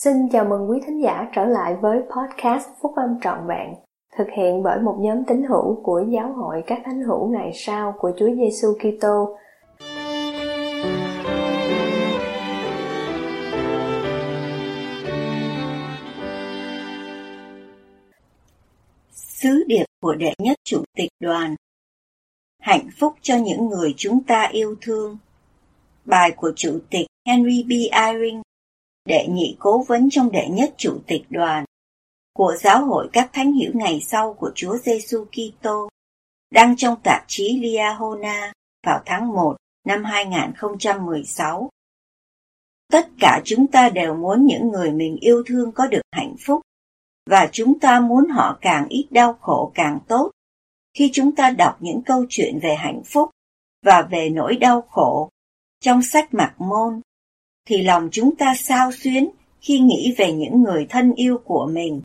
Xin chào mừng quý thính giả trở lại với podcast Phúc Âm Trọn Vẹn, thực hiện bởi một nhóm tín hữu của Giáo hội các thánh hữu ngày sau của Chúa Giêsu Kitô. Sứ điệp của đệ nhất chủ tịch đoàn Hạnh phúc cho những người chúng ta yêu thương Bài của Chủ tịch Henry B. Eyring đệ nhị cố vấn trong đệ nhất chủ tịch đoàn của giáo hội các thánh hiểu ngày sau của Chúa Giêsu Kitô, đăng trong tạp chí Liahona vào tháng 1 năm 2016. Tất cả chúng ta đều muốn những người mình yêu thương có được hạnh phúc, và chúng ta muốn họ càng ít đau khổ càng tốt. Khi chúng ta đọc những câu chuyện về hạnh phúc và về nỗi đau khổ trong sách Mạc Môn thì lòng chúng ta sao xuyến khi nghĩ về những người thân yêu của mình.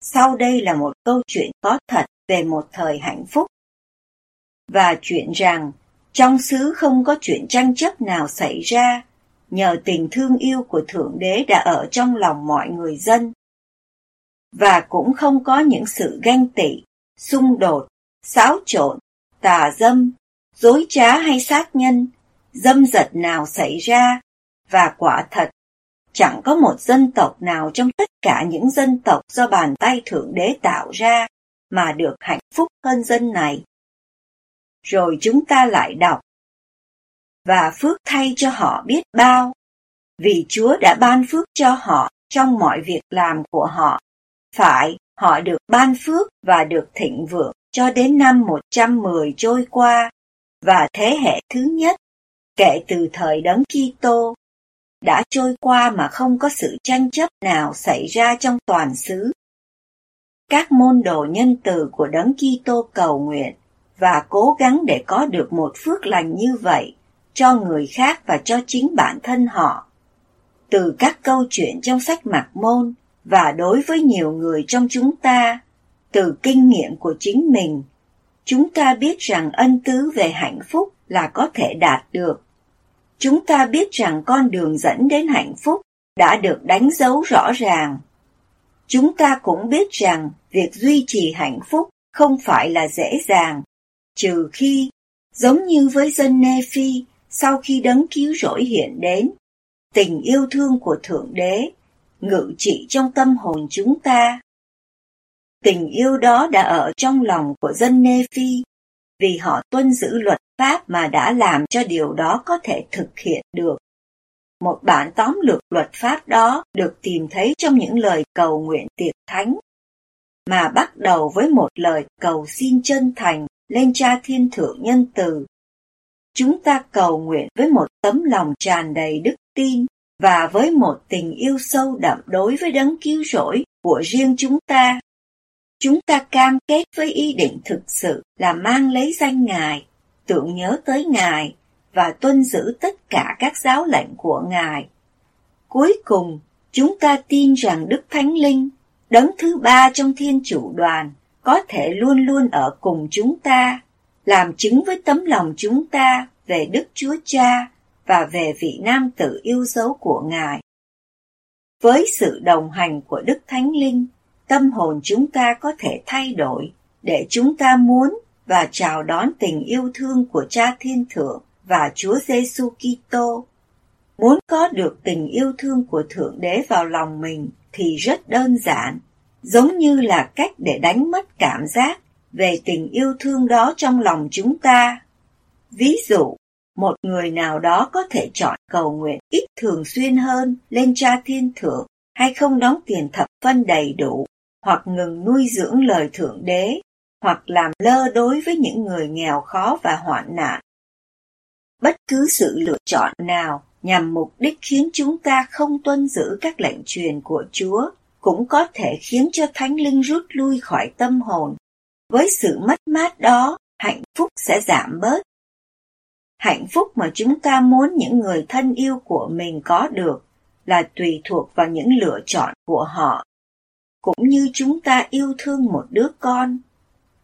Sau đây là một câu chuyện có thật về một thời hạnh phúc. Và chuyện rằng, trong xứ không có chuyện tranh chấp nào xảy ra, nhờ tình thương yêu của Thượng Đế đã ở trong lòng mọi người dân. Và cũng không có những sự ganh tị, xung đột, xáo trộn, tà dâm, dối trá hay sát nhân, dâm dật nào xảy ra và quả thật, chẳng có một dân tộc nào trong tất cả những dân tộc do bàn tay Thượng Đế tạo ra mà được hạnh phúc hơn dân này. Rồi chúng ta lại đọc, và phước thay cho họ biết bao, vì Chúa đã ban phước cho họ trong mọi việc làm của họ. Phải, họ được ban phước và được thịnh vượng cho đến năm 110 trôi qua, và thế hệ thứ nhất, kể từ thời đấng Kitô đã trôi qua mà không có sự tranh chấp nào xảy ra trong toàn xứ. Các môn đồ nhân từ của Đấng Kitô cầu nguyện và cố gắng để có được một phước lành như vậy cho người khác và cho chính bản thân họ. Từ các câu chuyện trong sách Mạc Môn và đối với nhiều người trong chúng ta, từ kinh nghiệm của chính mình, chúng ta biết rằng ân tứ về hạnh phúc là có thể đạt được chúng ta biết rằng con đường dẫn đến hạnh phúc đã được đánh dấu rõ ràng. Chúng ta cũng biết rằng việc duy trì hạnh phúc không phải là dễ dàng, trừ khi, giống như với dân Nephi, sau khi đấng cứu rỗi hiện đến, tình yêu thương của Thượng Đế ngự trị trong tâm hồn chúng ta. Tình yêu đó đã ở trong lòng của dân Nephi vì họ tuân giữ luật pháp mà đã làm cho điều đó có thể thực hiện được. Một bản tóm lược luật pháp đó được tìm thấy trong những lời cầu nguyện tiệc thánh, mà bắt đầu với một lời cầu xin chân thành lên cha thiên thượng nhân từ. Chúng ta cầu nguyện với một tấm lòng tràn đầy đức tin và với một tình yêu sâu đậm đối với đấng cứu rỗi của riêng chúng ta. Chúng ta cam kết với ý định thực sự là mang lấy danh Ngài tưởng nhớ tới Ngài và tuân giữ tất cả các giáo lệnh của Ngài. Cuối cùng, chúng ta tin rằng Đức Thánh Linh, đấng thứ ba trong thiên chủ đoàn, có thể luôn luôn ở cùng chúng ta, làm chứng với tấm lòng chúng ta về Đức Chúa Cha và về vị nam tử yêu dấu của Ngài. Với sự đồng hành của Đức Thánh Linh, tâm hồn chúng ta có thể thay đổi để chúng ta muốn và chào đón tình yêu thương của Cha Thiên Thượng và Chúa Giêsu Kitô. Muốn có được tình yêu thương của Thượng Đế vào lòng mình thì rất đơn giản, giống như là cách để đánh mất cảm giác về tình yêu thương đó trong lòng chúng ta. Ví dụ, một người nào đó có thể chọn cầu nguyện ít thường xuyên hơn lên Cha Thiên Thượng hay không đóng tiền thập phân đầy đủ hoặc ngừng nuôi dưỡng lời Thượng Đế hoặc làm lơ đối với những người nghèo khó và hoạn nạn. Bất cứ sự lựa chọn nào nhằm mục đích khiến chúng ta không tuân giữ các lệnh truyền của Chúa cũng có thể khiến cho thánh linh rút lui khỏi tâm hồn. Với sự mất mát đó, hạnh phúc sẽ giảm bớt. Hạnh phúc mà chúng ta muốn những người thân yêu của mình có được là tùy thuộc vào những lựa chọn của họ. Cũng như chúng ta yêu thương một đứa con,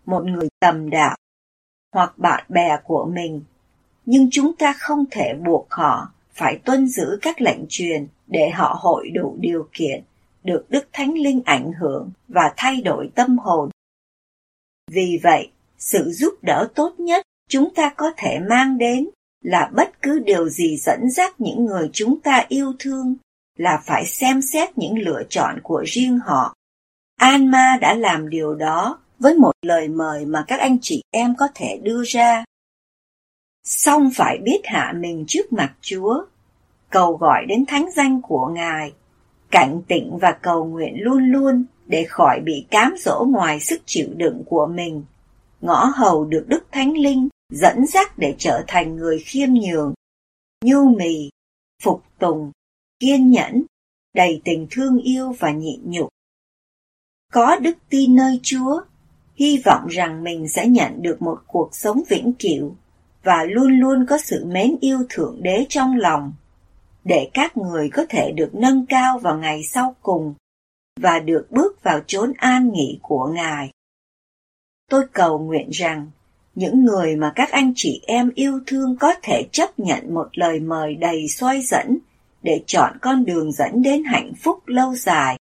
một người tầm đạo hoặc bạn bè của mình nhưng chúng ta không thể buộc họ phải tuân giữ các lệnh truyền để họ hội đủ điều kiện, được Đức Thánh Linh ảnh hưởng và thay đổi tâm hồn. Vì vậy, sự giúp đỡ tốt nhất chúng ta có thể mang đến là bất cứ điều gì dẫn dắt những người chúng ta yêu thương là phải xem xét những lựa chọn của riêng họ. Alma đã làm điều đó với một lời mời mà các anh chị em có thể đưa ra. Xong phải biết hạ mình trước mặt Chúa, cầu gọi đến thánh danh của Ngài, cảnh tỉnh và cầu nguyện luôn luôn để khỏi bị cám dỗ ngoài sức chịu đựng của mình, ngõ hầu được Đức Thánh Linh dẫn dắt để trở thành người khiêm nhường, nhu mì, phục tùng, kiên nhẫn, đầy tình thương yêu và nhịn nhục. Có đức tin nơi Chúa, hy vọng rằng mình sẽ nhận được một cuộc sống vĩnh cửu và luôn luôn có sự mến yêu Thượng Đế trong lòng, để các người có thể được nâng cao vào ngày sau cùng và được bước vào chốn an nghỉ của Ngài. Tôi cầu nguyện rằng những người mà các anh chị em yêu thương có thể chấp nhận một lời mời đầy soi dẫn để chọn con đường dẫn đến hạnh phúc lâu dài